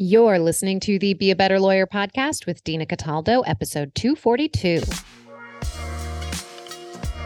You're listening to the Be a Better Lawyer podcast with Dina Cataldo, episode 242.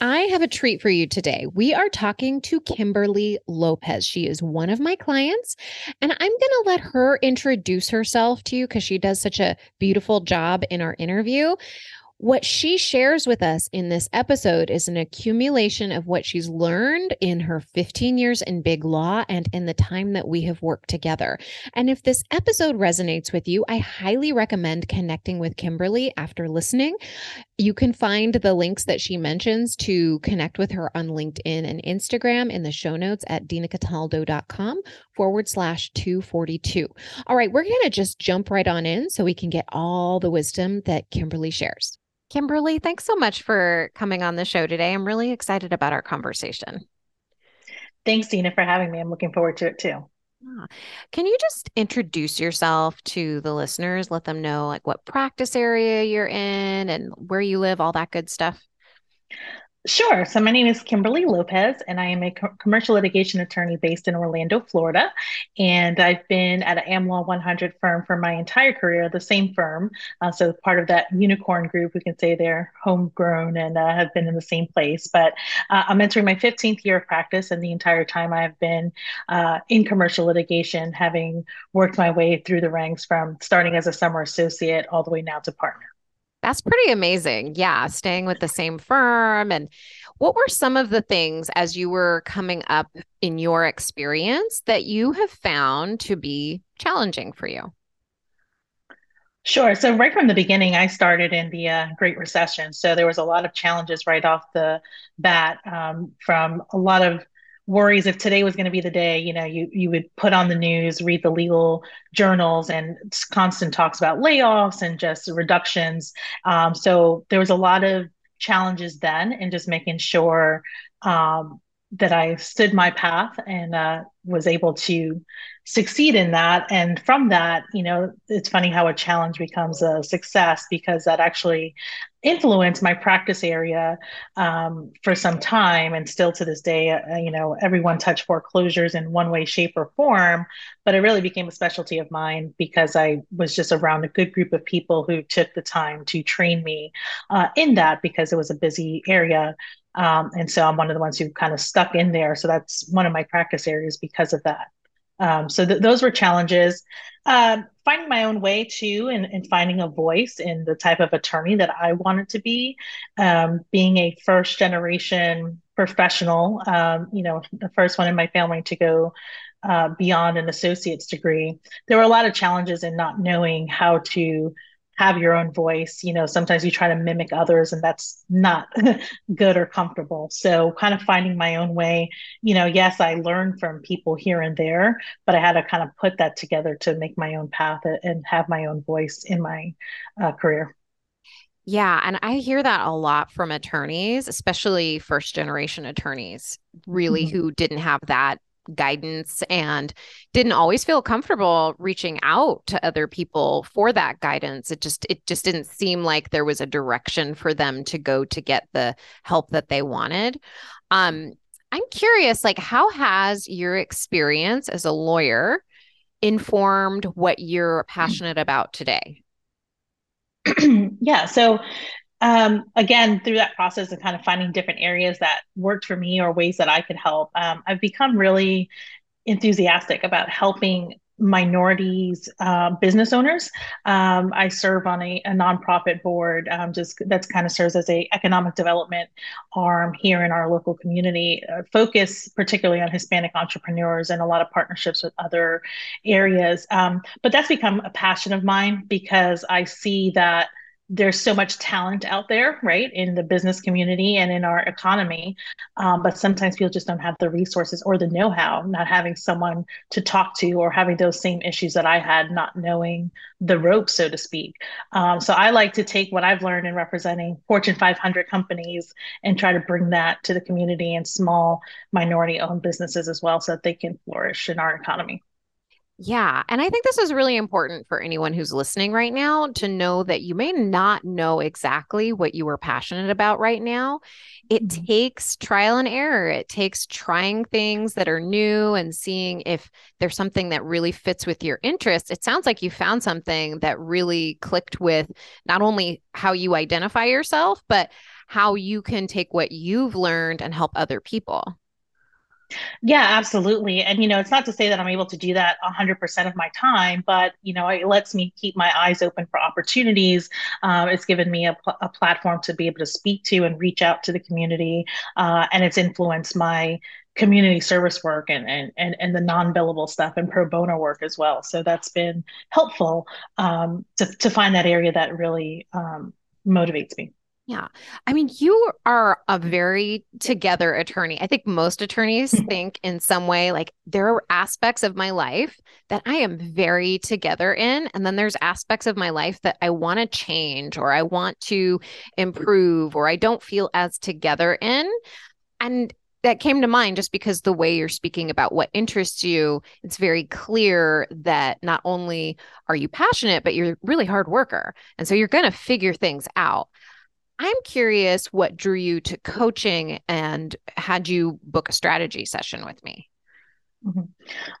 I have a treat for you today. We are talking to Kimberly Lopez. She is one of my clients, and I'm going to let her introduce herself to you because she does such a beautiful job in our interview. What she shares with us in this episode is an accumulation of what she's learned in her 15 years in big law and in the time that we have worked together. And if this episode resonates with you, I highly recommend connecting with Kimberly after listening. You can find the links that she mentions to connect with her on LinkedIn and Instagram in the show notes at dinacataldo.com forward slash 242. All right, we're going to just jump right on in so we can get all the wisdom that Kimberly shares. Kimberly, thanks so much for coming on the show today. I'm really excited about our conversation. Thanks, Dina, for having me. I'm looking forward to it too. Ah, can you just introduce yourself to the listeners? Let them know like what practice area you're in and where you live, all that good stuff. Sure. So my name is Kimberly Lopez, and I am a co- commercial litigation attorney based in Orlando, Florida. And I've been at an AmLaw 100 firm for my entire career, the same firm. Uh, so part of that unicorn group, we can say they're homegrown and uh, have been in the same place. But uh, I'm entering my 15th year of practice, and the entire time I've been uh, in commercial litigation, having worked my way through the ranks from starting as a summer associate all the way now to partner. That's pretty amazing. Yeah, staying with the same firm. And what were some of the things as you were coming up in your experience that you have found to be challenging for you? Sure. So right from the beginning, I started in the uh, Great Recession. So there was a lot of challenges right off the bat um, from a lot of worries if today was going to be the day you know you you would put on the news read the legal journals and constant talks about layoffs and just reductions. Um, so there was a lot of challenges then and just making sure um, that i stood my path and uh, was able to succeed in that. And from that you know it's funny how a challenge becomes a success because that actually influenced my practice area um, for some time. And still to this day uh, you know everyone touch foreclosures in one way shape or form but it really became a specialty of mine because i was just around a good group of people who took the time to train me uh, in that because it was a busy area um, and so i'm one of the ones who kind of stuck in there so that's one of my practice areas because of that um, so th- those were challenges. Um, finding my own way too, and, and, finding a voice in the type of attorney that I wanted to be. Um, being a first generation professional, um, you know, the first one in my family to go uh, beyond an associate's degree. There were a lot of challenges in not knowing how to have your own voice. You know, sometimes you try to mimic others and that's not good or comfortable. So, kind of finding my own way. You know, yes, I learned from people here and there, but I had to kind of put that together to make my own path and have my own voice in my uh, career. Yeah. And I hear that a lot from attorneys, especially first generation attorneys, really mm-hmm. who didn't have that guidance and didn't always feel comfortable reaching out to other people for that guidance. It just it just didn't seem like there was a direction for them to go to get the help that they wanted. Um i'm curious like how has your experience as a lawyer informed what you're passionate about today? Yeah so um, again, through that process of kind of finding different areas that worked for me or ways that I could help, um, I've become really enthusiastic about helping minorities uh, business owners. Um, I serve on a, a nonprofit board, um, just that's kind of serves as a economic development arm here in our local community. Uh, focus particularly on Hispanic entrepreneurs and a lot of partnerships with other areas. Um, but that's become a passion of mine because I see that there's so much talent out there, right, in the business community and in our economy. Um, but sometimes people just don't have the resources or the know how, not having someone to talk to or having those same issues that I had, not knowing the ropes, so to speak. Um, so I like to take what I've learned in representing Fortune 500 companies and try to bring that to the community and small minority owned businesses as well so that they can flourish in our economy. Yeah. And I think this is really important for anyone who's listening right now to know that you may not know exactly what you are passionate about right now. It mm-hmm. takes trial and error. It takes trying things that are new and seeing if there's something that really fits with your interests. It sounds like you found something that really clicked with not only how you identify yourself, but how you can take what you've learned and help other people. Yeah, absolutely. And, you know, it's not to say that I'm able to do that 100% of my time, but, you know, it lets me keep my eyes open for opportunities. Uh, it's given me a, pl- a, platform to be able to speak to and reach out to the community. Uh, and it's influenced my community service work and, and, and, and the non-billable stuff and pro bono work as well. So that's been helpful um, to, to find that area that really um, motivates me. Yeah. I mean, you are a very together attorney. I think most attorneys mm-hmm. think in some way like there are aspects of my life that I am very together in. And then there's aspects of my life that I want to change or I want to improve or I don't feel as together in. And that came to mind just because the way you're speaking about what interests you, it's very clear that not only are you passionate, but you're a really hard worker. And so you're going to figure things out. I'm curious what drew you to coaching and had you book a strategy session with me? Mm-hmm.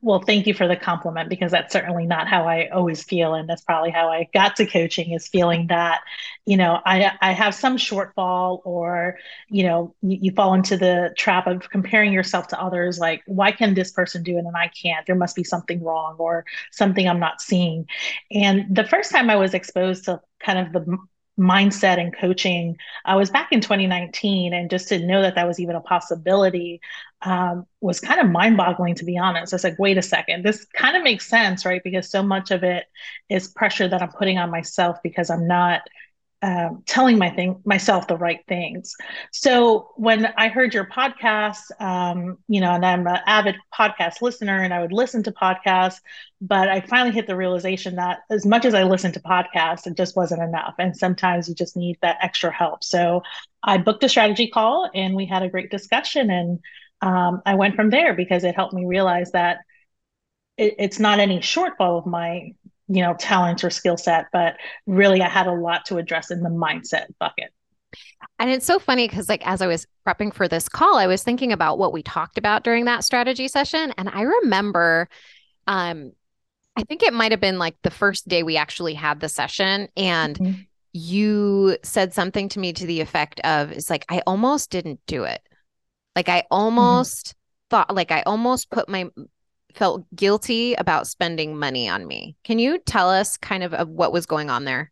Well, thank you for the compliment because that's certainly not how I always feel. And that's probably how I got to coaching is feeling that, you know, I, I have some shortfall or, you know, you, you fall into the trap of comparing yourself to others. Like, why can this person do it and I can't? There must be something wrong or something I'm not seeing. And the first time I was exposed to kind of the mindset and coaching I was back in 2019 and just to know that that was even a possibility um, was kind of mind-boggling to be honest. I was like wait a second this kind of makes sense right? Because so much of it is pressure that i'm putting on myself because i'm not um, telling my thing myself the right things. So when I heard your podcast, um, you know, and I'm an avid podcast listener, and I would listen to podcasts, but I finally hit the realization that as much as I listened to podcasts, it just wasn't enough, and sometimes you just need that extra help. So I booked a strategy call, and we had a great discussion, and um, I went from there because it helped me realize that it, it's not any shortfall of my you know talent or skill set but really i had a lot to address in the mindset bucket and it's so funny because like as i was prepping for this call i was thinking about what we talked about during that strategy session and i remember um i think it might have been like the first day we actually had the session and mm-hmm. you said something to me to the effect of it's like i almost didn't do it like i mm-hmm. almost mm-hmm. thought like i almost put my felt guilty about spending money on me. Can you tell us kind of, of what was going on there?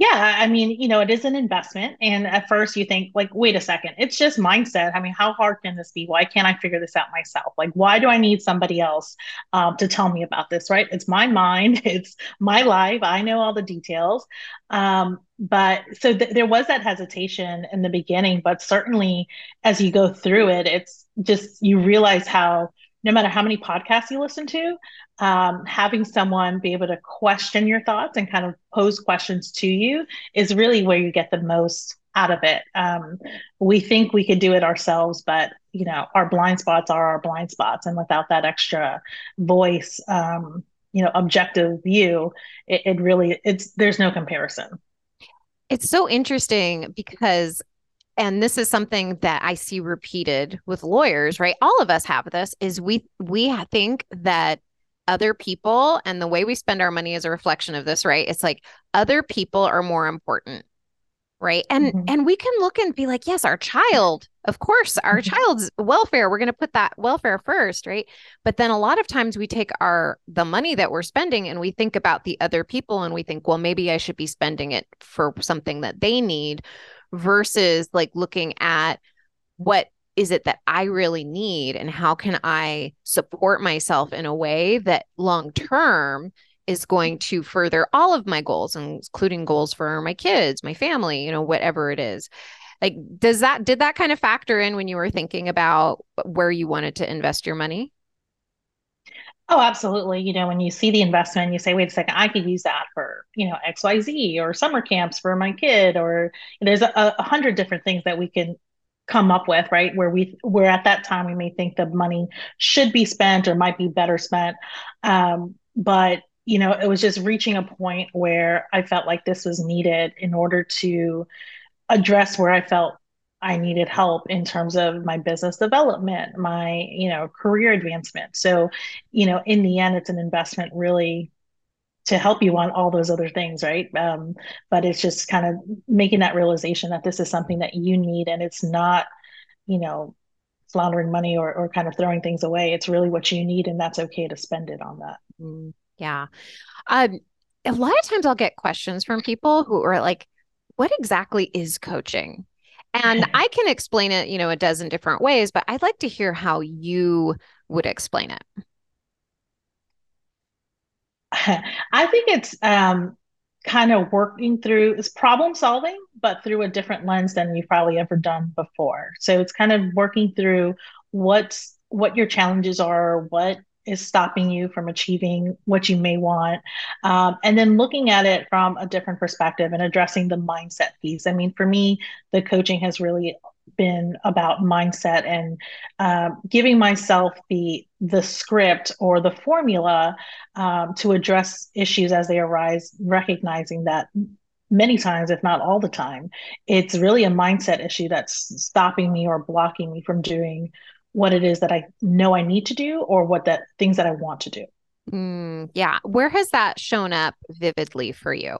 Yeah, I mean, you know, it is an investment. And at first you think, like, wait a second, it's just mindset. I mean, how hard can this be? Why can't I figure this out myself? Like, why do I need somebody else um, to tell me about this, right? It's my mind, it's my life. I know all the details. Um, but so th- there was that hesitation in the beginning, but certainly as you go through it, it's just you realize how no matter how many podcasts you listen to, um, having someone be able to question your thoughts and kind of pose questions to you is really where you get the most out of it. Um, we think we could do it ourselves, but you know, our blind spots are our blind spots, and without that extra voice, um, you know, objective view, it, it really it's there's no comparison. It's so interesting because and this is something that I see repeated with lawyers, right? All of us have this is we we think that other people and the way we spend our money is a reflection of this, right? It's like other people are more important. Right. And mm-hmm. and we can look and be like, yes, our child, of course, our mm-hmm. child's welfare, we're going to put that welfare first, right? But then a lot of times we take our the money that we're spending and we think about the other people and we think, well, maybe I should be spending it for something that they need versus like looking at what is it that I really need and how can I support myself in a way that long term is going to further all of my goals, including goals for my kids, my family, you know, whatever it is. Like, does that, did that kind of factor in when you were thinking about where you wanted to invest your money? Oh, absolutely. You know, when you see the investment, you say, wait a second, I could use that for, you know, XYZ or summer camps for my kid, or there's a, a hundred different things that we can come up with, right? Where we where at that time we may think the money should be spent or might be better spent. Um, but you know, it was just reaching a point where I felt like this was needed in order to address where I felt I needed help in terms of my business development, my, you know, career advancement. So, you know, in the end, it's an investment really to help you on all those other things, right? Um, but it's just kind of making that realization that this is something that you need and it's not, you know, floundering money or, or kind of throwing things away. It's really what you need and that's okay to spend it on that. Mm, yeah. Um, a lot of times I'll get questions from people who are like, what exactly is coaching? And I can explain it, you know, a dozen different ways, but I'd like to hear how you would explain it. I think it's um, kind of working through it's problem solving, but through a different lens than you've probably ever done before. So it's kind of working through what's what your challenges are, what is stopping you from achieving what you may want. Um, and then looking at it from a different perspective and addressing the mindset piece. I mean for me the coaching has really been about mindset and um, giving myself the the script or the formula um, to address issues as they arise, recognizing that many times, if not all the time, it's really a mindset issue that's stopping me or blocking me from doing what it is that I know I need to do or what that things that I want to do. Mm, yeah. Where has that shown up vividly for you?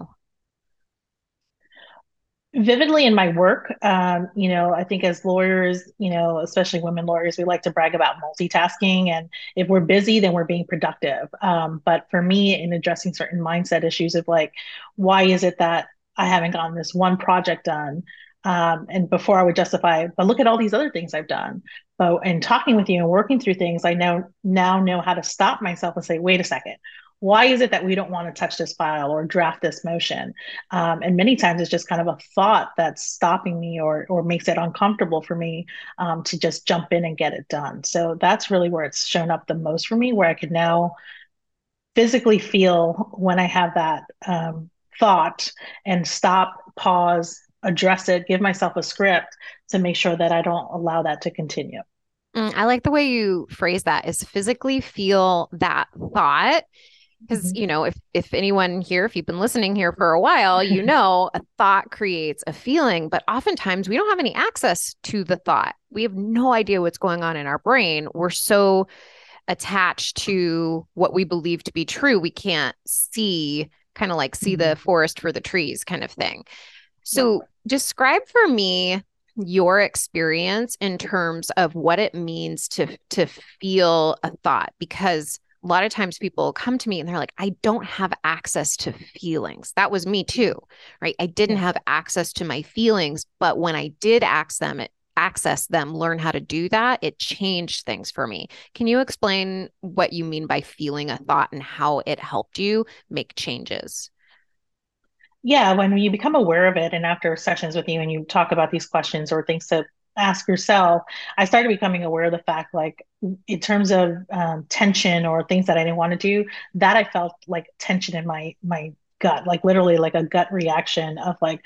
vividly in my work um, you know i think as lawyers you know especially women lawyers we like to brag about multitasking and if we're busy then we're being productive um, but for me in addressing certain mindset issues of like why is it that i haven't gotten this one project done um, and before i would justify but look at all these other things i've done but in talking with you and working through things i know now know how to stop myself and say wait a second. Why is it that we don't want to touch this file or draft this motion? Um, and many times it's just kind of a thought that's stopping me or or makes it uncomfortable for me um, to just jump in and get it done. So that's really where it's shown up the most for me where i can now physically feel when i have that um, thought and stop pause address it give myself a script to make sure that i don't allow that to continue mm, I like the way you phrase that is physically feel that thought. Because mm-hmm. you know if if anyone here if you've been listening here for a while you know a thought creates a feeling but oftentimes we don't have any access to the thought. We have no idea what's going on in our brain. We're so attached to what we believe to be true we can't see kind of like see the mm-hmm. forest for the trees kind of thing. So describe for me your experience in terms of what it means to to feel a thought because a lot of times people come to me and they're like, I don't have access to feelings. That was me too, right? I didn't have access to my feelings, but when I did access them, it, access them, learn how to do that, it changed things for me. Can you explain what you mean by feeling a thought and how it helped you make changes? Yeah, when you become aware of it and after sessions with you and you talk about these questions or things to ask yourself, I started becoming aware of the fact, like in terms of um, tension or things that I didn't want to do, that I felt like tension in my my gut, like literally like a gut reaction of like,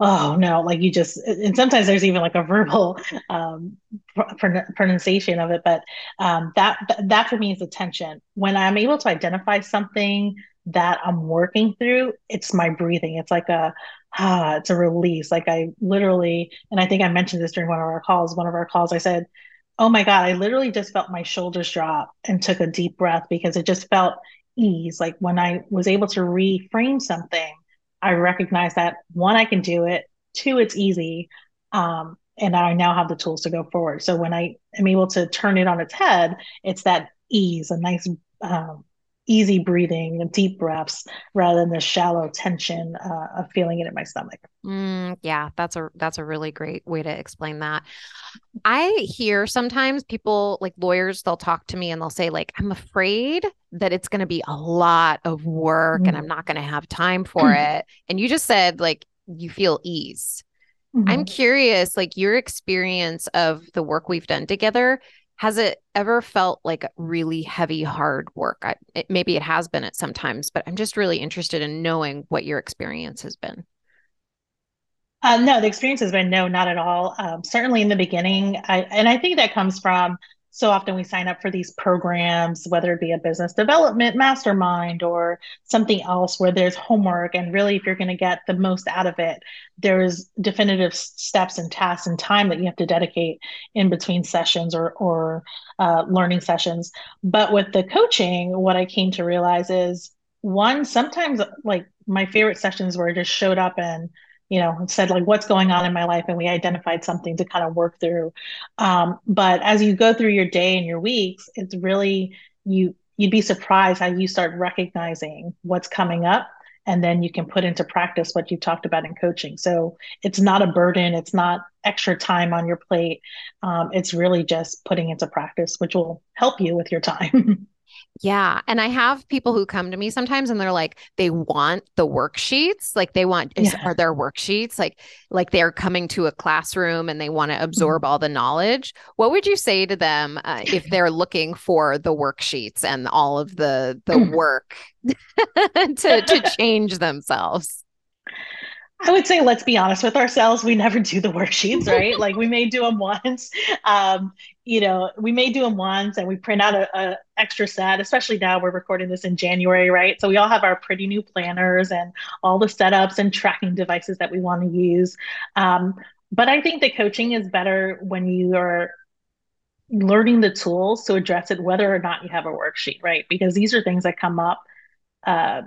oh no, like you just. And sometimes there's even like a verbal um, pr- pronunciation of it, but um, that that for me is attention. When I'm able to identify something that I'm working through, it's my breathing. It's like a ah, it's a release. Like I literally, and I think I mentioned this during one of our calls, one of our calls, I said, Oh my God, I literally just felt my shoulders drop and took a deep breath because it just felt ease. Like when I was able to reframe something, I recognized that one, I can do it, two, it's easy. Um, and I now have the tools to go forward. So when I am able to turn it on its head, it's that ease, a nice um, easy breathing, and deep breaths, rather than the shallow tension uh, of feeling it in my stomach. Mm, yeah, that's a that's a really great way to explain that. I hear sometimes people like lawyers, they'll talk to me and they'll say, like, I'm afraid that it's going to be a lot of work mm-hmm. and I'm not going to have time for it. And you just said, like, you feel ease. Mm-hmm. I'm curious, like, your experience of the work we've done together has it ever felt like really heavy hard work? I, it, maybe it has been at sometimes but i'm just really interested in knowing what your experience has been. Uh, no the experience has been no not at all. Um, certainly in the beginning I, and i think that comes from so often we sign up for these programs, whether it be a business development mastermind or something else where there's homework. And really, if you're going to get the most out of it, there's definitive steps and tasks and time that you have to dedicate in between sessions or, or uh, learning sessions. But with the coaching, what I came to realize is one, sometimes like my favorite sessions where I just showed up and you know said like what's going on in my life and we identified something to kind of work through. Um, but as you go through your day and your weeks it's really you you'd be surprised how you start recognizing what's coming up and then you can put into practice what you talked about in coaching. So it's not a burden it's not extra time on your plate. Um, it's really just putting into practice which will help you with your time Yeah. And I have people who come to me sometimes and they're like, they want the worksheets. Like they want, yeah. are there worksheets? Like, like they're coming to a classroom and they want to absorb mm-hmm. all the knowledge. What would you say to them uh, if they're looking for the worksheets and all of the, the work to, to change themselves? I would say let's be honest with ourselves. We never do the worksheets, right? like we may do them once. Um, you know, we may do them once and we print out a, a, extra set, especially now we're recording this in January, right? So we all have our pretty new planners and all the setups and tracking devices that we want to use. Um, but I think the coaching is better when you are learning the tools to address it, whether or not you have a worksheet, right? Because these are things that come up uh,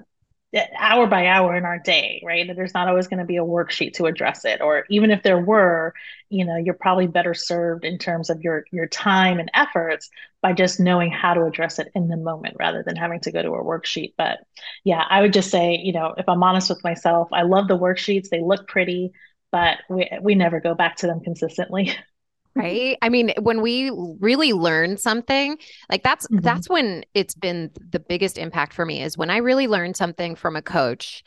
hour by hour in our day, right? There's not always going to be a worksheet to address it, or even if there were, you know, you're probably better served in terms of your your time and efforts by just knowing how to address it in the moment rather than having to go to a worksheet. But yeah, I would just say, you know, if I'm honest with myself, I love the worksheets; they look pretty, but we we never go back to them consistently. right i mean when we really learn something like that's mm-hmm. that's when it's been the biggest impact for me is when i really learn something from a coach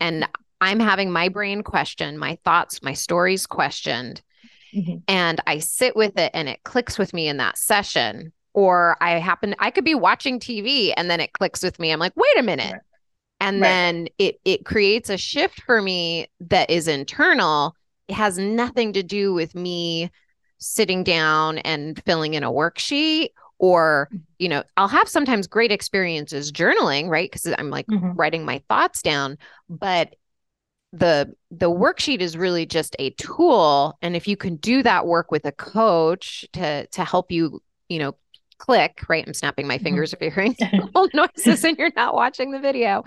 and i'm having my brain questioned my thoughts my stories questioned mm-hmm. and i sit with it and it clicks with me in that session or i happen i could be watching tv and then it clicks with me i'm like wait a minute right. and right. then it it creates a shift for me that is internal it has nothing to do with me sitting down and filling in a worksheet or mm-hmm. you know i'll have sometimes great experiences journaling right because i'm like mm-hmm. writing my thoughts down but the the worksheet is really just a tool and if you can do that work with a coach to to help you you know click right i'm snapping my mm-hmm. fingers if you're hearing noises and you're not watching the video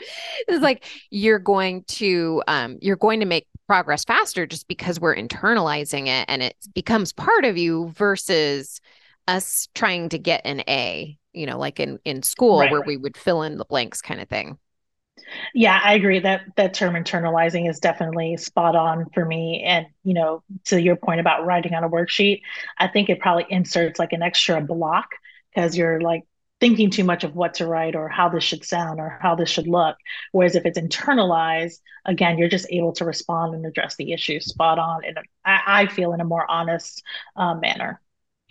it's like you're going to um you're going to make progress faster just because we're internalizing it and it becomes part of you versus us trying to get an A, you know, like in in school right, where we would fill in the blanks kind of thing. Yeah, I agree that that term internalizing is definitely spot on for me. And you know, to your point about writing on a worksheet, I think it probably inserts like an extra block because you're like thinking too much of what to write or how this should sound or how this should look. Whereas if it's internalized, again, you're just able to respond and address the issue spot on, and I feel in a more honest uh, manner.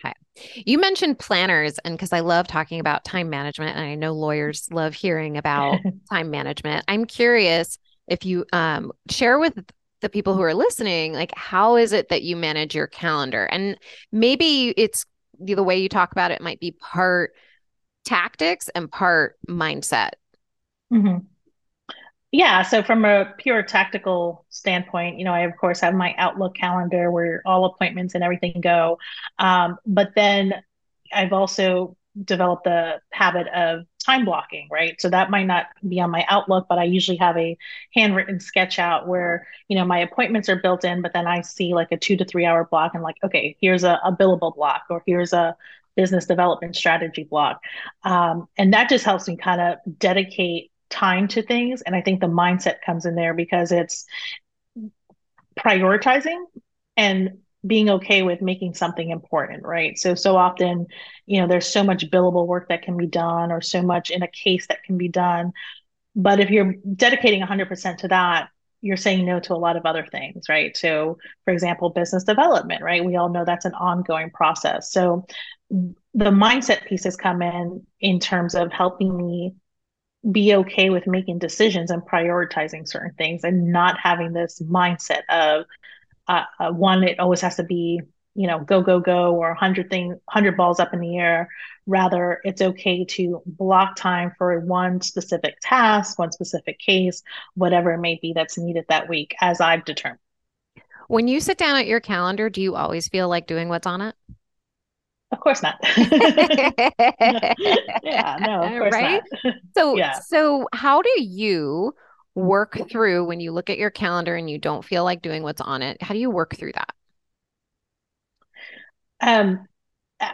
Okay. You mentioned planners, and because I love talking about time management, and I know lawyers love hearing about time management, I'm curious if you um, share with the people who are listening, like, how is it that you manage your calendar? And maybe it's the way you talk about it might be part tactics and part mindset. Mm-hmm. Yeah. So, from a pure tactical standpoint, you know, I of course have my Outlook calendar where all appointments and everything go. Um, but then I've also developed the habit of time blocking, right? So that might not be on my Outlook, but I usually have a handwritten sketch out where, you know, my appointments are built in, but then I see like a two to three hour block and like, okay, here's a, a billable block or here's a business development strategy block. Um, and that just helps me kind of dedicate time to things. And I think the mindset comes in there because it's prioritizing and being okay with making something important, right? So, so often, you know, there's so much billable work that can be done or so much in a case that can be done. But if you're dedicating 100% to that, you're saying no to a lot of other things, right? So, for example, business development, right? We all know that's an ongoing process. So, the mindset pieces come in in terms of helping me be okay with making decisions and prioritizing certain things and not having this mindset of uh, uh, one it always has to be you know go go go or 100 thing 100 balls up in the air rather it's okay to block time for one specific task one specific case whatever it may be that's needed that week as i've determined when you sit down at your calendar do you always feel like doing what's on it of course not. yeah, no, of course right? not. so, yeah. so how do you work mm-hmm. through when you look at your calendar and you don't feel like doing what's on it? How do you work through that? Um,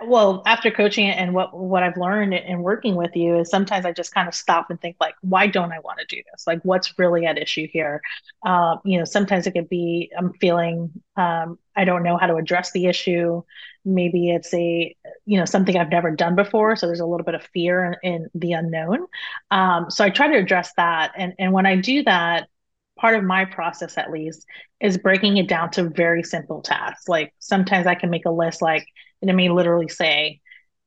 well after coaching it and what what i've learned in working with you is sometimes i just kind of stop and think like why don't i want to do this? Like what's really at issue here? Um, you know sometimes it could be i'm feeling um, i don't know how to address the issue. Maybe it's a you know something i've never done before so there's a little bit of fear in, in the unknown. Um, so i try to address that. And and when i do that part of my process at least is breaking it down to very simple tasks like sometimes i can make a list like and it may literally say,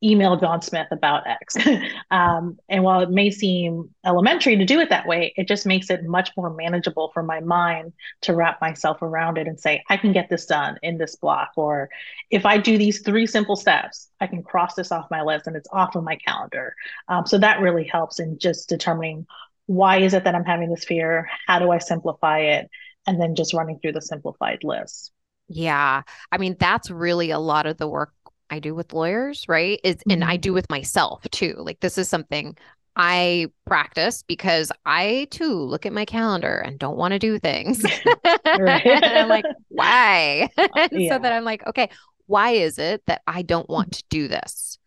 email John Smith about X. um, and while it may seem elementary to do it that way, it just makes it much more manageable for my mind to wrap myself around it and say, I can get this done in this block. Or if I do these three simple steps, I can cross this off my list and it's off of my calendar. Um, so that really helps in just determining why is it that I'm having this fear? How do I simplify it? And then just running through the simplified list. Yeah. I mean, that's really a lot of the work I do with lawyers, right? Is mm-hmm. and I mm-hmm. do with myself too. Like this is something I practice because I too look at my calendar and don't want to do things. and I'm like, why? yeah. so that I'm like, okay, why is it that I don't want to do this?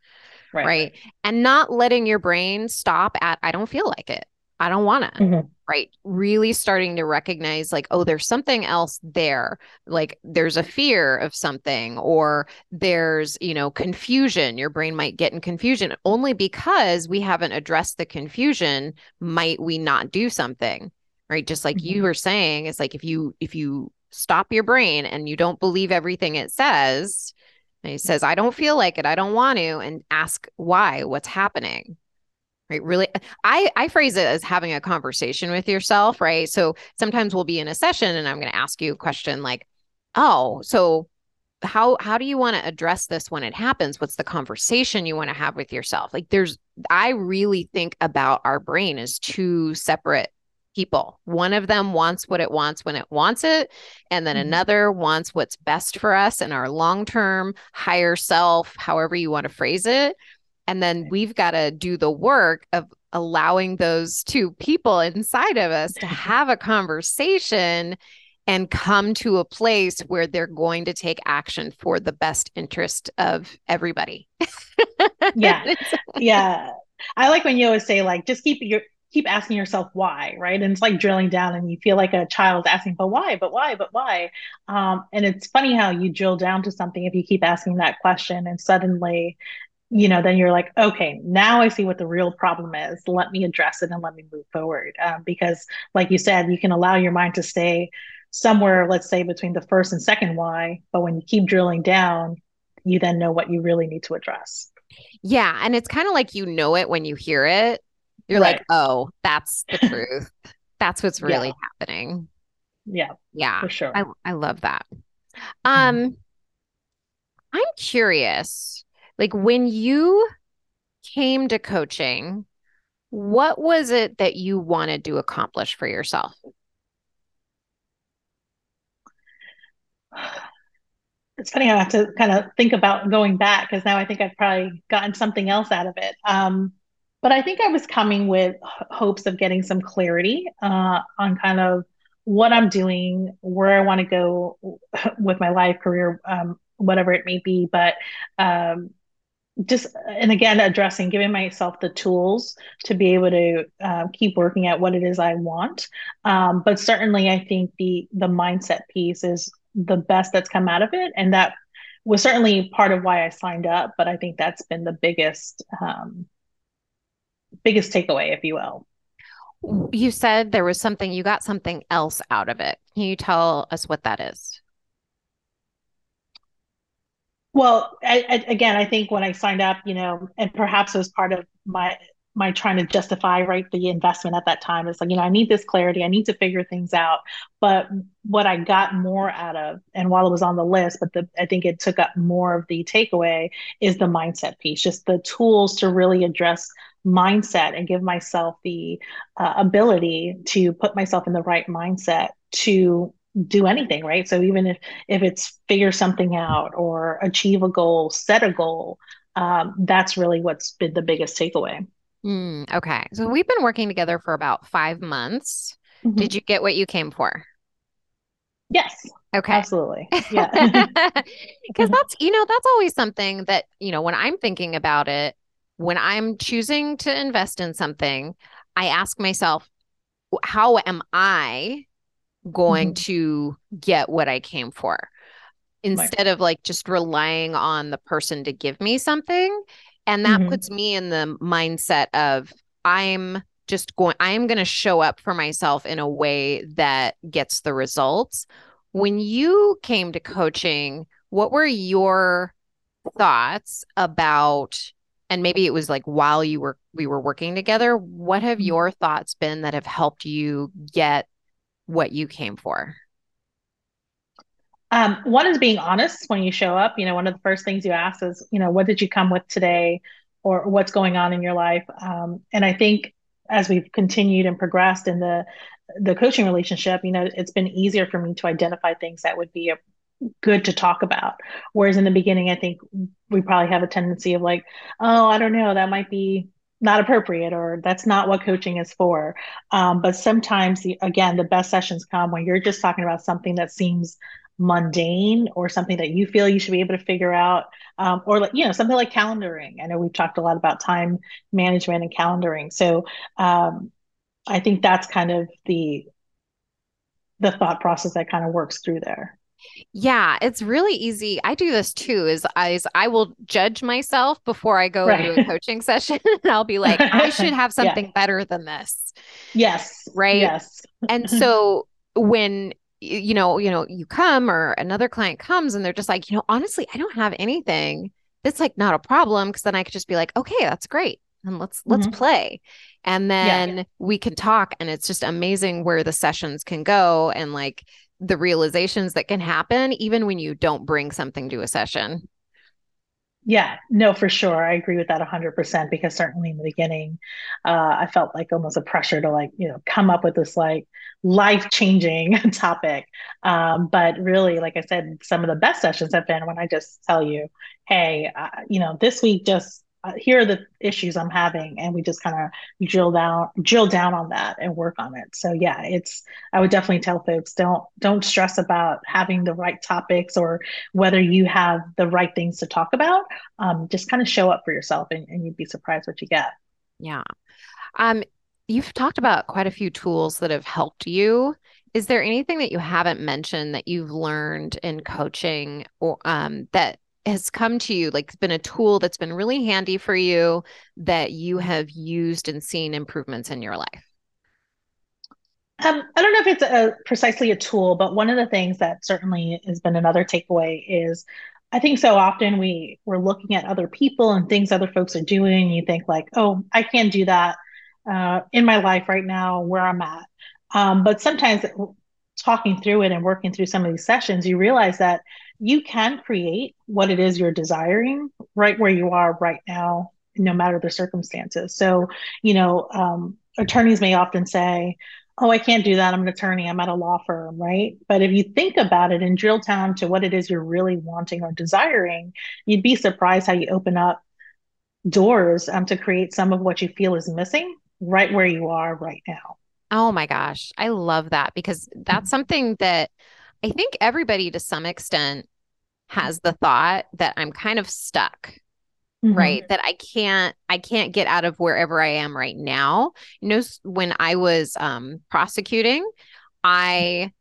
Right. right. And not letting your brain stop at, I don't feel like it. I don't want to. Mm-hmm. right? Really starting to recognize like oh there's something else there. Like there's a fear of something or there's you know confusion. Your brain might get in confusion. Only because we haven't addressed the confusion might we not do something right? Just like mm-hmm. you were saying it's like if you if you stop your brain and you don't believe everything it says and it says i don't feel like it. I don't want to and ask why what's happening right really i i phrase it as having a conversation with yourself right? So sometimes we'll be in a session and i'm going to ask you a question like oh so how how do you want to address this when it happens? What's the conversation you want to have with yourself? Like there's i really think about our brain as two separate people. One of them wants what it wants when it wants it and then mm-hmm. another wants what's best for us and our long term higher self however you want to phrase it and then we've got to do the work of allowing those two people inside of us to have a conversation and come to a place where they're going to take action for the best interest of everybody. yeah. Yeah. I like when you always say like just keep your keep asking yourself why, right? And it's like drilling down and you feel like a child asking, but why, but why, but why? Um, and it's funny how you drill down to something if you keep asking that question and suddenly you know, then you're like, okay, now I see what the real problem is. Let me address it and let me move forward. Um, because, like you said, you can allow your mind to stay somewhere, let's say, between the first and second why. But when you keep drilling down, you then know what you really need to address. Yeah. And it's kind of like you know it when you hear it. You're right. like, oh, that's the truth. that's what's really yeah. happening. Yeah. Yeah. For sure. I, I love that. Um, mm-hmm. I'm curious like when you came to coaching, what was it that you wanted to accomplish for yourself? It's funny, I have to kind of think about going back because now I think I've probably gotten something else out of it. Um, but I think I was coming with hopes of getting some clarity uh, on kind of what I'm doing, where I want to go with my life, career, um, whatever it may be. But um, just and again addressing giving myself the tools to be able to uh, keep working at what it is i want. Um, but certainly i think the the mindset piece is the best that's come out of it. And that was certainly part of why i signed up but i think that's been the biggest um, biggest takeaway if you will. You said there was something you got something else out of it. Can you tell us what that is well, I, I, again, I think when I signed up, you know, and perhaps it was part of my my trying to justify right the investment at that time. It's like you know, I need this clarity. I need to figure things out. But what I got more out of, and while it was on the list, but the I think it took up more of the takeaway is the mindset piece, just the tools to really address mindset and give myself the uh, ability to put myself in the right mindset to do anything right? So even if if it's figure something out or achieve a goal set a goal um, that's really what's been the biggest takeaway. Mm, okay. So we've been working together for about five months. Mm-hmm. did you get what you came for? Yes. Okay. Absolutely. Yeah. Because that's you know that's always something that you know when i'm thinking about it when i'm choosing to invest in something i ask myself how am i going mm-hmm. to get what I came for instead right. of like just relying on the person to give me something. And that mm-hmm. puts me in the mindset of I'm just going, I'm going to show up for myself in a way that gets the results. When you came to coaching, what were your thoughts about? And maybe it was like while you were we were working together. What have mm-hmm. your thoughts been that have helped you get what you came for? Um, one is being honest when you show up. You know, one of the first things you ask is, you know, what did you come with today or what's going on in your life? Um, and I think as we've continued and progressed in the the coaching relationship, you know, it's been easier for me to identify things that would be a, good to talk about. Whereas in the beginning, I think we probably have a tendency of like, oh, I don't know, that might be not appropriate or that's not what coaching is for. Um, but sometimes, the, again, the best sessions come when you're just talking about something that seems mundane or something that you feel you should be able to figure out um, or like you know something like calendaring. I know we've talked a lot about time management and calendaring. So um, i think that's kind of the the thought process that kind of works through there yeah, it's really easy. I do this too. Is I I will judge myself before I go right. into a coaching session, and I'll be like, I should have something yeah. better than this. Yes. Right. Yes. and so when you know, you know, you come or another client comes and they're just like, you know, honestly, I don't have anything. That's like not a problem because then I could just be like, okay, that's great, and let's mm-hmm. let's play and then yeah. we can talk and it's just amazing where the sessions can go and like the realizations that can happen even when you don't bring something to a session. Yeah, no, for sure. I agree with that 100% because certainly in the beginning, uh, I felt like almost a pressure to like, you know, come up with this like life changing topic. Um, but really, like I said, some of the best sessions have been when I just tell you, hey, uh, you know, this week just uh, here are the issues I'm having, and we just kind of drill down, drill down on that and work on it. So yeah, it's I would definitely tell folks don't don't stress about having the right topics or whether you have the right things to talk about. Um, just kind of show up for yourself, and, and you'd be surprised what you get. Yeah. Um, you've talked about quite a few tools that have helped you. Is there anything that you haven't mentioned that you've learned in coaching or um, that has come to you like it's been a tool that's been really handy for you that you have used and seen improvements in your life um, I don't know if it's a, precisely a tool, but one of the things that certainly has been another takeaway is I think so often we we're looking at other people and things other folks are doing. You think like, oh, I can't do that uh, in my life right now where I'm at. Um, but sometimes talking through it and working through some of these sessions, you realize that you can create what it is you're desiring right where you are right now, no matter the circumstances. So, you know, um, attorneys may often say, Oh, I can't do that. I'm an attorney. I'm at a law firm, right? But if you think about it and drill down to what it is you're really wanting or desiring, you'd be surprised how you open up doors um, to create some of what you feel is missing right where you are right now. Oh my gosh. I love that because that's something that I think everybody to some extent has the thought that I'm kind of stuck. mm-hmm. right that i can't i can't get out of wherever i am right now you know when i was um prosecuting i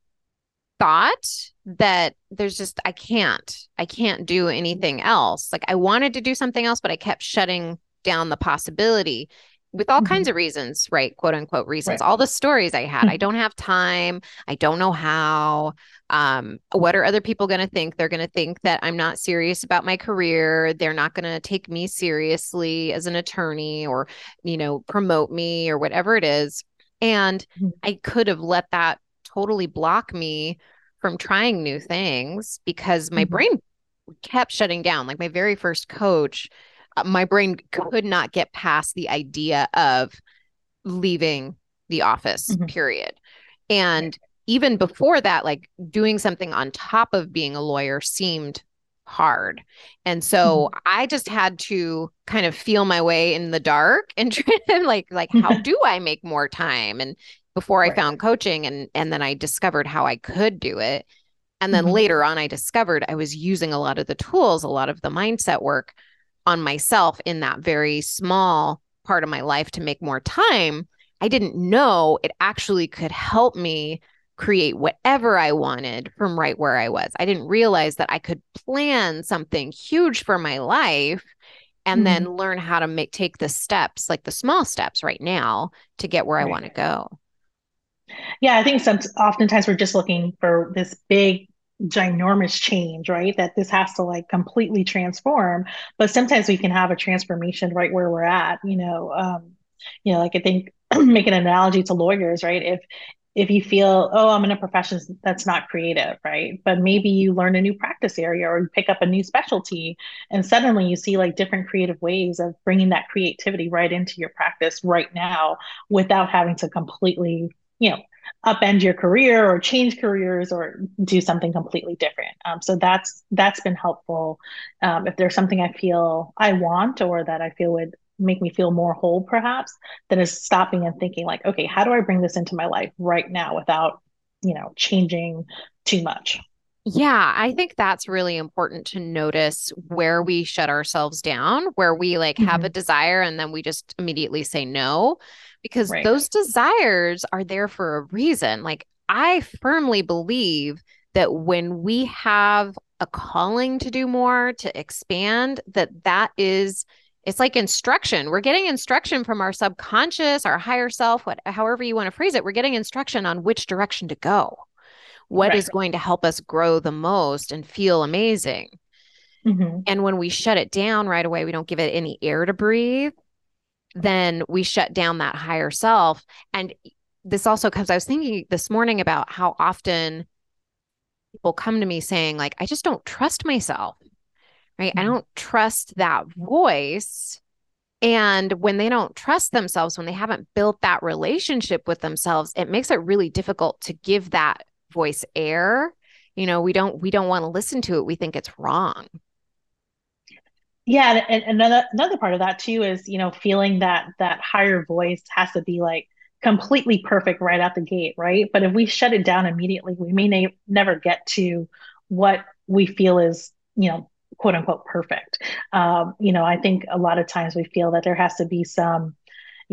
thought that there's just i can't i can't do anything else like i wanted to do something else but i kept shutting down the possibility with all mm-hmm. kinds of reasons, right? Quote unquote reasons. Right. All the stories I had. I don't have time. I don't know how. Um, what are other people going to think? They're going to think that I'm not serious about my career. They're not going to take me seriously as an attorney or, you know, promote me or whatever it is. And mm-hmm. I could have let that totally block me from trying new things because my mm-hmm. brain kept shutting down. Like my very first coach my brain could not get past the idea of leaving the office mm-hmm. period and even before that like doing something on top of being a lawyer seemed hard and so mm-hmm. i just had to kind of feel my way in the dark and try to like like how do i make more time and before i found coaching and and then i discovered how i could do it and then mm-hmm. later on i discovered i was using a lot of the tools a lot of the mindset work on myself in that very small part of my life to make more time, I didn't know it actually could help me create whatever I wanted from right where I was. I didn't realize that I could plan something huge for my life and mm-hmm. then learn how to make take the steps, like the small steps right now to get where right. I want to go. Yeah, I think some oftentimes we're just looking for this big ginormous change, right? That this has to like completely transform. But sometimes we can have a transformation right where we're at, you know. Um, you know, like I think make an analogy to lawyers, right? If if you feel, oh, I'm in a profession that's not creative, right? But maybe you learn a new practice area or pick up a new specialty, and suddenly you see like different creative ways of bringing that creativity right into your practice right now without having to completely, you know, upend your career or change careers or do something completely different. Um, so that's that's been helpful. Um, if there's something I feel I want or that I feel would make me feel more whole, perhaps, then is stopping and thinking like, okay, how do I bring this into my life right now without, you know, changing too much. Yeah, I think that's really important to notice where we shut ourselves down, where we like mm-hmm. have a desire and then we just immediately say no because right. those desires are there for a reason. Like, I firmly believe that when we have a calling to do more, to expand, that that is it's like instruction. We're getting instruction from our subconscious, our higher self, what however you want to phrase it. We're getting instruction on which direction to go. What right. is going to help us grow the most and feel amazing. Mm-hmm. And when we shut it down right away, we don't give it any air to breathe then we shut down that higher self. And this also comes, I was thinking this morning about how often people come to me saying, like, I just don't trust myself, right? Mm-hmm. I don't trust that voice. And when they don't trust themselves, when they haven't built that relationship with themselves, it makes it really difficult to give that voice air. You know, we don't we don't want to listen to it. We think it's wrong. Yeah, and, another another part of that too is you know feeling that that higher voice has to be like completely perfect right out the gate, right? But if we shut it down immediately, we may na- never get to what we feel is you know quote unquote perfect. Um, you know, I think a lot of times we feel that there has to be some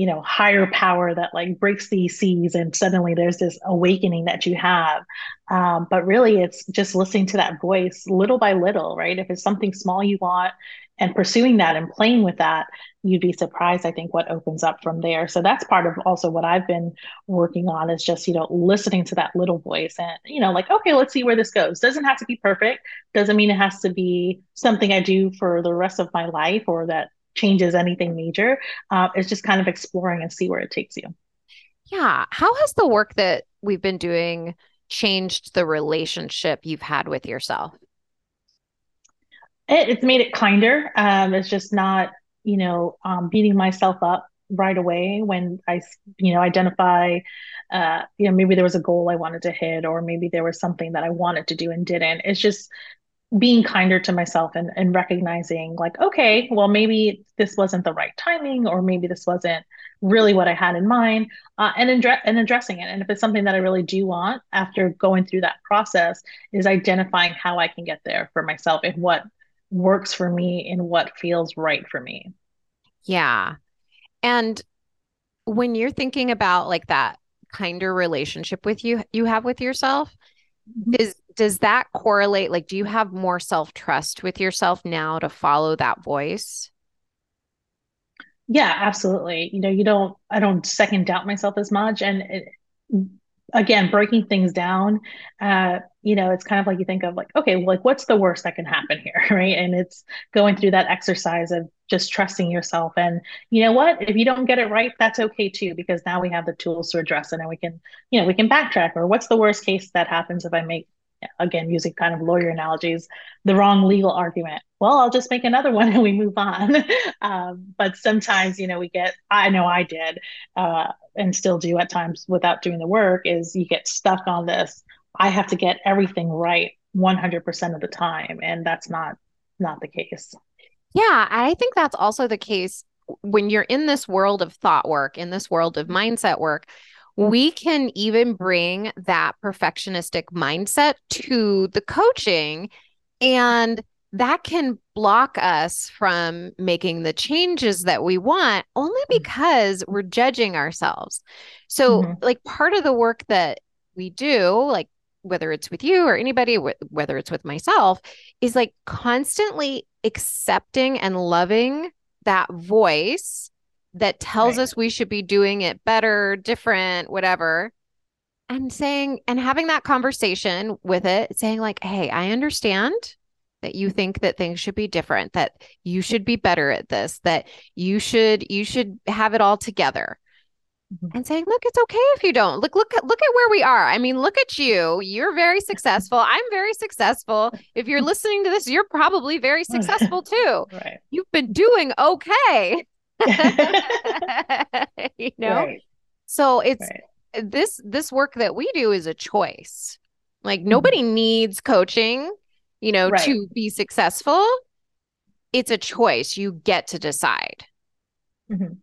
you know higher power that like breaks these seas and suddenly there's this awakening that you have. Um, but really it's just listening to that voice little by little right? If it's something small you want and pursuing that and playing with that you'd be surprised i think what opens up from there. So that's part of also what i've been working on is just you know listening to that little voice and you know like okay let's see where this goes. Doesn't have to be perfect. Doesn't mean it has to be something i do for the rest of my life or that changes anything major uh, it's just kind of exploring and see where it takes you yeah how has the work that we've been doing changed the relationship you've had with yourself it, it's made it kinder. Um, it's just not, you know, um, beating myself up right away when I, you know, identify, uh, you know, maybe there was a goal I wanted to hit, or maybe there was something that I wanted to do and didn't. It's just being kinder to myself and, and recognizing like, okay, well, maybe this wasn't the right timing, or maybe this wasn't really what I had in mind, uh, and, address and addressing it. And if it's something that I really do want after going through that process, is identifying how I can get there for myself and what works for me and what feels right for me. Yeah. And when you're thinking about like that kinder relationship with you you have with yourself, mm-hmm. does that correlate like do you have more self-trust with yourself now to follow that voice? Yeah, absolutely. You know, you don't I don't second doubt myself as much and it, again breaking things down uh you know it's kind of like you think of like okay like what's the worst that can happen here right? And it's going through that exercise of just trusting yourself. And you know what? If you don't get it right that's okay too because now we have the tools to address it and we can you know we can backtrack. Or what's the worst case that happens if i make again using kind of lawyer analogies the wrong legal argument well i'll just make another one and we move on. Um, but sometimes you know we get i know i did uh, and still do at times without doing the work is you get stuck on this i have to get everything right 100% of the time and that's not not the case. Yeah i think that's also the case when you're in this world of thought work in this world of mindset work we can even bring that perfectionistic mindset to the coaching and that can block us from making the changes that we want only mm-hmm. because we're judging ourselves. So, mm-hmm. like, part of the work that we do, like, whether it's with you or anybody, whether it's with myself, is like constantly accepting and loving that voice that tells right. us we should be doing it better, different, whatever. And saying and having that conversation with it, saying, like, hey, I understand that you think that things should be different, that you should be better at this, that you should you should have it all together. Mm-hmm. And saying, look, it's okay if you don't. Look, look, look at where we are. I mean, look at you. You're very successful. I'm very successful. If you're listening to this, you're probably very successful too. Right. You've been doing okay. you know? Right. So it's right. this this work that we do is a choice. Like nobody mm-hmm. needs coaching, you know, right. to be successful. It's a choice. You get to decide. Mm-hmm.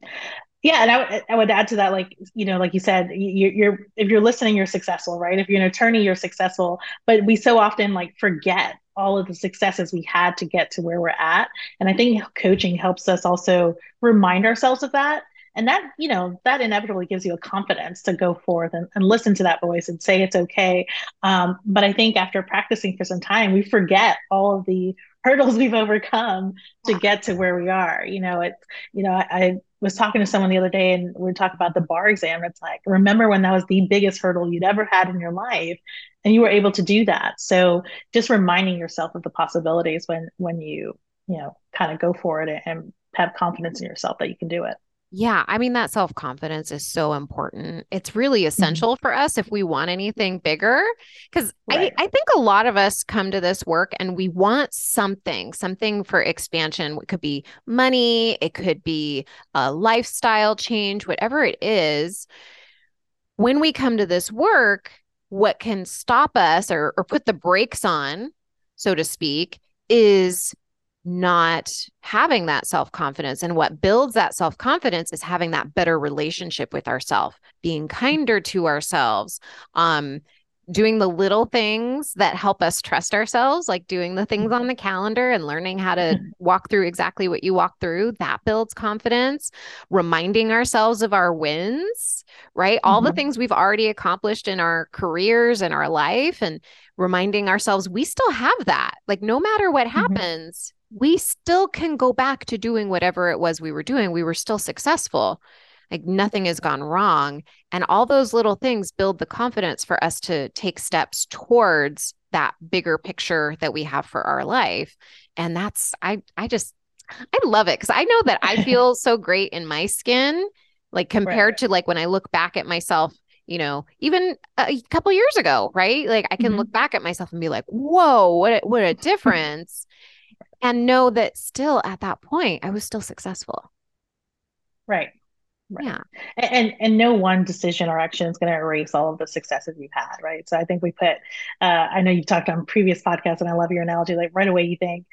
Yeah, and I, w- I would add to that, like you know, like you said, you, you're if you're listening, you're successful, right? If you're an attorney, you're successful. But we so often like forget all of the successes we had to get to where we're at. And I think coaching helps us also remind ourselves of that. And that, you know, that inevitably gives you a confidence to go forth and, and listen to that voice and say it's okay. Um, but I think after practicing for some time, we forget all of the hurdles we've overcome to get to where we are. You know, it's, you know, I, I was talking to someone the other day and we are talking about the bar exam. It's like, remember when that was the biggest hurdle you'd ever had in your life and you were able to do that. So just reminding yourself of the possibilities when, when you, you know, kind of go for it and have confidence in yourself that you can do it. Yeah, I mean that self-confidence is so important. It's really mm-hmm. essential mm-hmm. for us if we want anything bigger cuz right. I I think a lot of us come to this work and we want something, something for expansion. It could be money, it could be a lifestyle change, whatever it is. When we come to this work, what can stop us or or put the brakes on, so to speak, is not having that self confidence. And what builds that self confidence is having that better relationship with ourselves, being kinder to ourselves, um, doing the little things that help us trust ourselves, like doing the things on the calendar and learning how to walk through exactly what you walk through. That builds confidence, reminding ourselves of our wins, right? All mm-hmm. the things we've already accomplished in our careers and our life, and reminding ourselves we still have that. Like, no matter what mm-hmm. happens, we still can go back to doing whatever it was we were doing. We were still successful. Like nothing has gone wrong. And all those little things build the confidence for us to take steps towards that bigger picture that we have for our life. And that's, I, I just, I love it because I know that I feel so great in my skin, like compared right. to like when I look back at myself you know, even a couple years ago, right? Like I can mm-hmm. look back at myself and be like, "Whoa, what a, what a difference!" And know that still at that point I was still successful. Right. Right. Yeah. And and no one decision or action is going to erase all of the successes you've had, right? So I think we put uh, I know you've talked on previous podcasts and I love your analogy like right away you think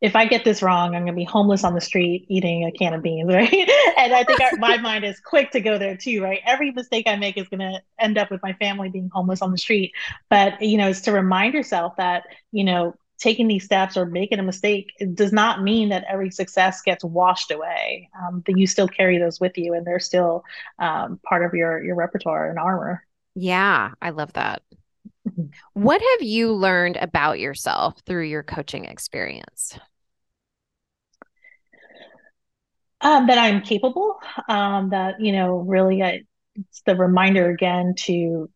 if I get this wrong, I'm going to be homeless on the street eating a can of beans, right? and I think our, my mind is quick to go there too, right? Every mistake I make is going to end up with my family being homeless on the street. But, you know, it's to remind yourself that, you know, taking these steps or making a mistake it does not mean that every success gets washed away um, that you still carry those with you and they're still um, part of your your repertoire and armor yeah i love that what have you learned about yourself through your coaching experience um, that i'm capable um, that you know really I, it's the reminder again to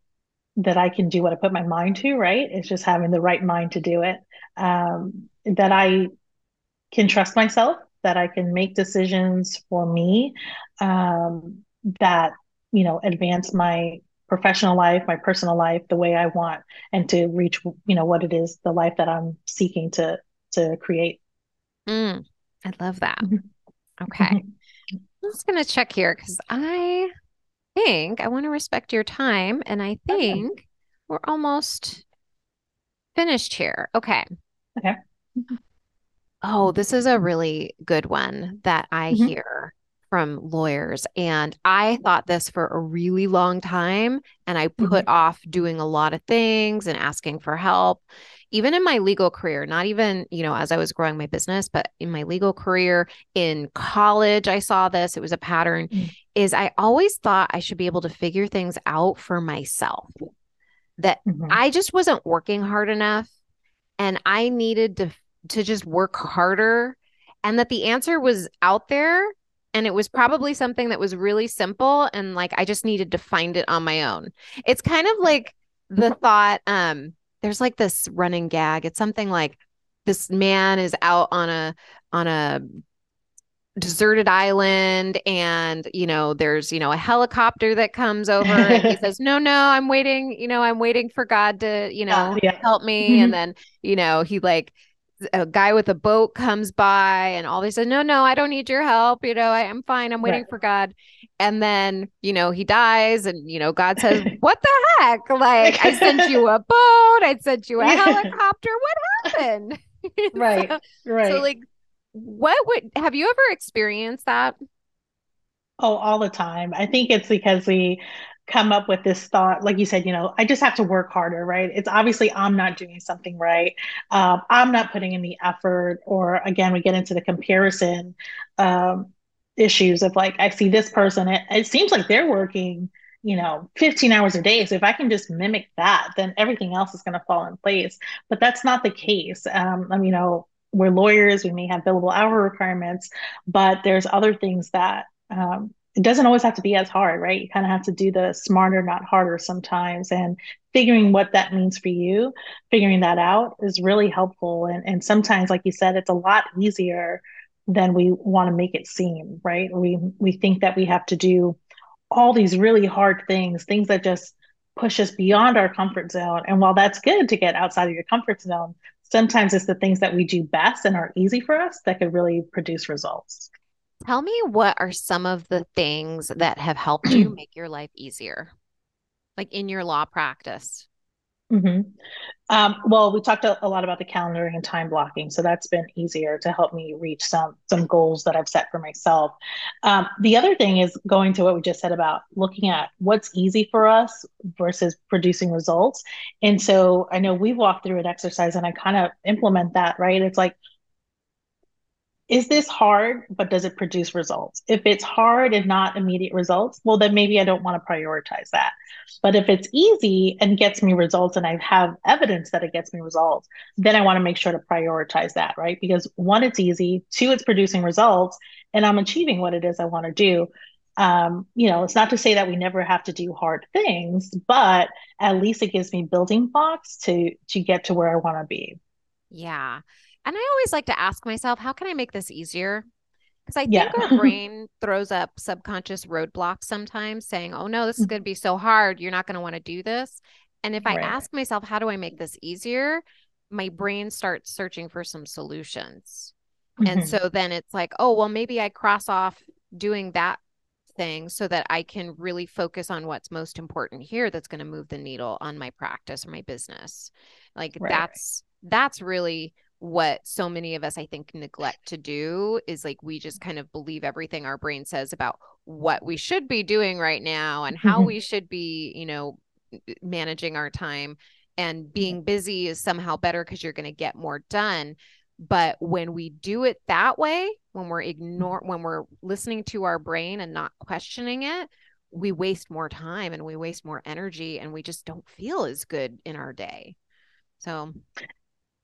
that I can do what I put my mind to, right? It's just having the right mind to do it. Um, that I can trust myself, that I can make decisions for me, um, that, you know, advance my professional life, my personal life the way I want and to reach, you know, what it is, the life that I'm seeking to, to create. Mm, I love that. Mm-hmm. Okay. Mm-hmm. I'm just going to check here because I think I want to respect your time. And I think okay. we're almost finished here. Okay. Okay. Oh, this is a really good one that I mm-hmm. hear from lawyers. And I thought this for a really long time. And I put mm-hmm. off doing a lot of things and asking for help. Even in my legal career, not even, you know, as I was growing my business, but in my legal career, in college, I saw this. It was a pattern. Mm-hmm. Is I always thought I should be able to figure things out for myself, that mm-hmm. I just wasn't working hard enough and I needed to to just work harder and that the answer was out there and it was probably something that was really simple and like I just needed to find it on my own. It's kind of like the thought um there's like this running gag. It's something like this man is out on a on a deserted island and you know there's you know a helicopter that comes over and he says no no i'm waiting you know i'm waiting for god to you know yeah. help me mm-hmm. and then you know he like a guy with a boat comes by and all they said, no, no, I don't need your help. You know, I, am fine. I'm waiting right. for God. And then, you know, he dies and, you know, God says, what the heck? Like I sent you a boat. I sent you a helicopter. What happened? right. so, right. So like, what would, have you ever experienced that? Oh, all the time. I think it's because we come up with this thought like you said you know i just have to work harder right? It's obviously i'm not doing something right. Um, i'm not putting in the effort or again we get into the comparison um, issues of like i see this person it, it seems like they're working you know 15 hours a day. So if i can just mimic that then everything else is going to fall in place. But that's not the case. Um, I mean, you know we're lawyers we may have billable hour requirements but there's other things that um, it doesn't always have to be as hard, right? You kind of have to do the smarter, not harder sometimes. And figuring what that means for you, figuring that out is really helpful. And, and sometimes, like you said, it's a lot easier than we want to make it seem, right? We we think that we have to do all these really hard things, things that just push us beyond our comfort zone. And while that's good to get outside of your comfort zone, sometimes it's the things that we do best and are easy for us that could really produce results. Tell me what are some of the things that have helped you make your life easier, like in your law practice? Mm-hmm. Um, well, we talked a, a, lot about the calendaring and time blocking, so that's been easier to help me reach some some goals that I've set for myself. Um, the other thing is going to what we just said about looking at what's easy for us versus producing results. And so I know we've walked through an exercise, and I kind of implement that. Right? It's like is this hard, but does it produce results? If it's hard and not immediate results, well, then maybe I don't want to prioritize that. But if it's easy and gets me results and I have evidence that it gets me results, then I want to make sure to prioritize that, right? Because one, it's easy, two, it's producing results, and I'm achieving what it is I want to do. Um, you know, it's not to say that we never have to do hard things, but at least it gives me building blocks to to get to where I want to be. Yeah. And I always like to ask myself, how can I make this easier? Because I think yeah. our brain throws up subconscious roadblocks sometimes saying, oh no, this is mm-hmm. going to be so hard. You're not going to want to do this. And if I ask myself, how do I make this easier? My brain starts searching for some solutions. Mm-hmm. And so then it's like, oh, well, maybe I cross off doing that thing so that I can really focus on what's most important here that's going to move the needle on my practice or my business. Like right. that's that's really what so many of us i think neglect to do is like we just kind of believe everything our brain says about what we should be doing right now and how mm-hmm. we should be you know managing our time and being busy is somehow better because you're going to get more done but when we do it that way when we're ignore when we're listening to our brain and not questioning it we waste more time and we waste more energy and we just don't feel as good in our day so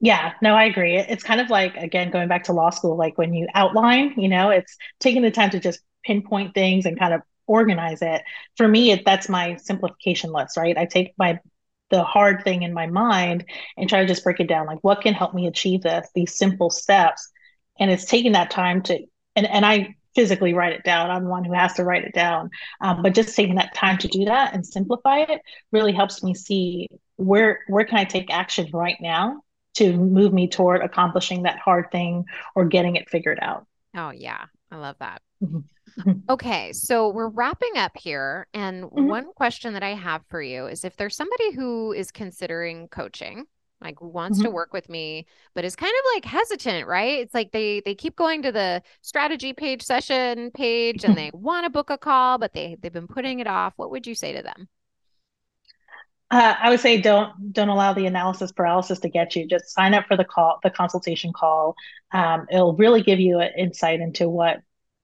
yeah, no, I agree. It's kind of like, again, going back to law school, like when you outline, you know, it's taking the time to just pinpoint things and kind of organize it. For me, it, that's my simplification list, right? I take my the hard thing in my mind and try to just break it down like what can help me achieve this these simple steps and it's taking that time to and, and i physically write it down i'm one who has to write it down um, but just taking that time to do that and simplify it really helps me see where where can i take action right now to move me toward accomplishing that hard thing or getting it figured out. Oh, yeah. I love that. Mm-hmm. okay. So we're wrapping up here. And mm-hmm. one question that I have for you is if there's somebody who is considering coaching, like wants mm-hmm. to work with me but is kind of like hesitant right it's like they they keep going to the strategy page session page and they want to book a call but they they've been putting it off what would you say to them uh, I would say don't don't allow the analysis paralysis to get you. Just sign up for the call, the consultation call. Um, it'll really give you an insight into what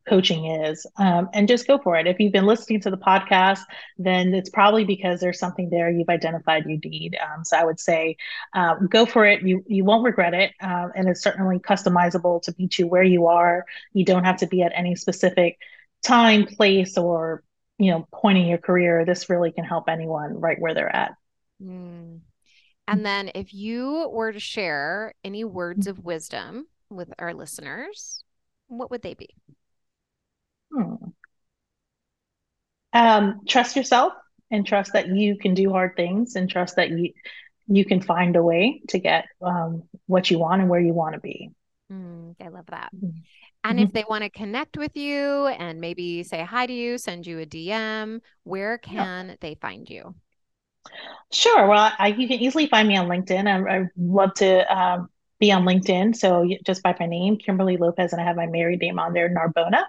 coaching is, um, and just go for it. If you've been listening to the podcast, then it's probably because there's something there you've identified you need. Um, so I would say um, go for it. You you won't regret it, um, and it's certainly customizable to meet you where you are. You don't have to be at any specific time, place, or you know pointing your career this really can help anyone right where they're at. Mm. and then if you were to share any words of wisdom with our listeners what would they be? Hmm. um, trust yourself and trust that you can do hard things and trust that you you can find a way to get um, what you want and where you want to be. Mm, i love that mm-hmm. And if mm-hmm. they want to connect with you and maybe say hi to you, send you a DM, where can yep. they find you? Sure. Well, I, you can easily find me on LinkedIn. I, I love to um, be on LinkedIn. So just by my name, Kimberly Lopez, and I have my married name on there, Narbona.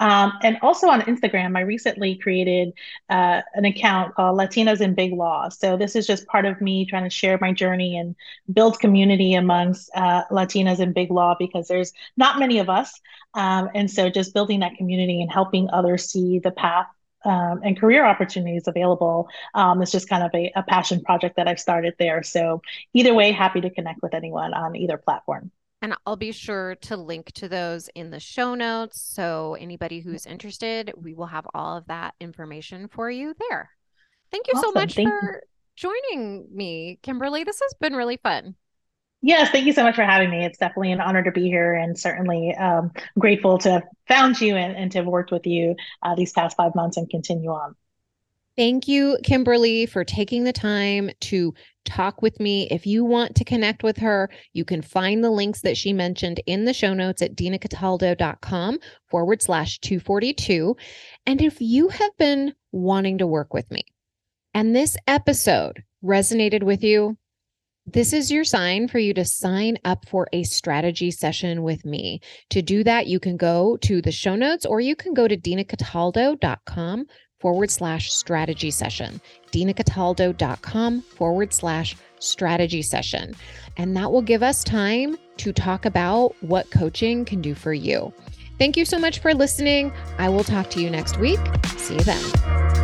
Um, and also on Instagram, I recently created uh, an account called Latinas in Big Law. So this is just part of me trying to share my journey and build community amongst uh, Latinas in Big Law because there's not many of us. Um, and so just building that community and helping others see the path um, and career opportunities available. Um, it's just kind of a, a passion project that I've started there. So either way, happy to connect with anyone on either platform. And I'll be sure to link to those in the show notes. So anybody who's interested, we will have all of that information for you there. Thank you awesome. so much Thank for you. joining me, Kimberly. This has been really fun. Yes, thank you so much for having me. It's definitely an honor to be here and certainly um, grateful to have found you and, and to have worked with you uh, these past five months and continue on. Thank you, Kimberly, for taking the time to talk with me. If you want to connect with her, you can find the links that she mentioned in the show notes at dinacataldo.com forward slash 242. And if you have been wanting to work with me and this episode resonated with you, this is your sign for you to sign up for a strategy session with me. To do that, you can go to the show notes or you can go to dinacataldo.com forward slash strategy session. dinacataldo.com forward slash strategy session. And that will give us time to talk about what coaching can do for you. Thank you so much for listening. I will talk to you next week. See you then.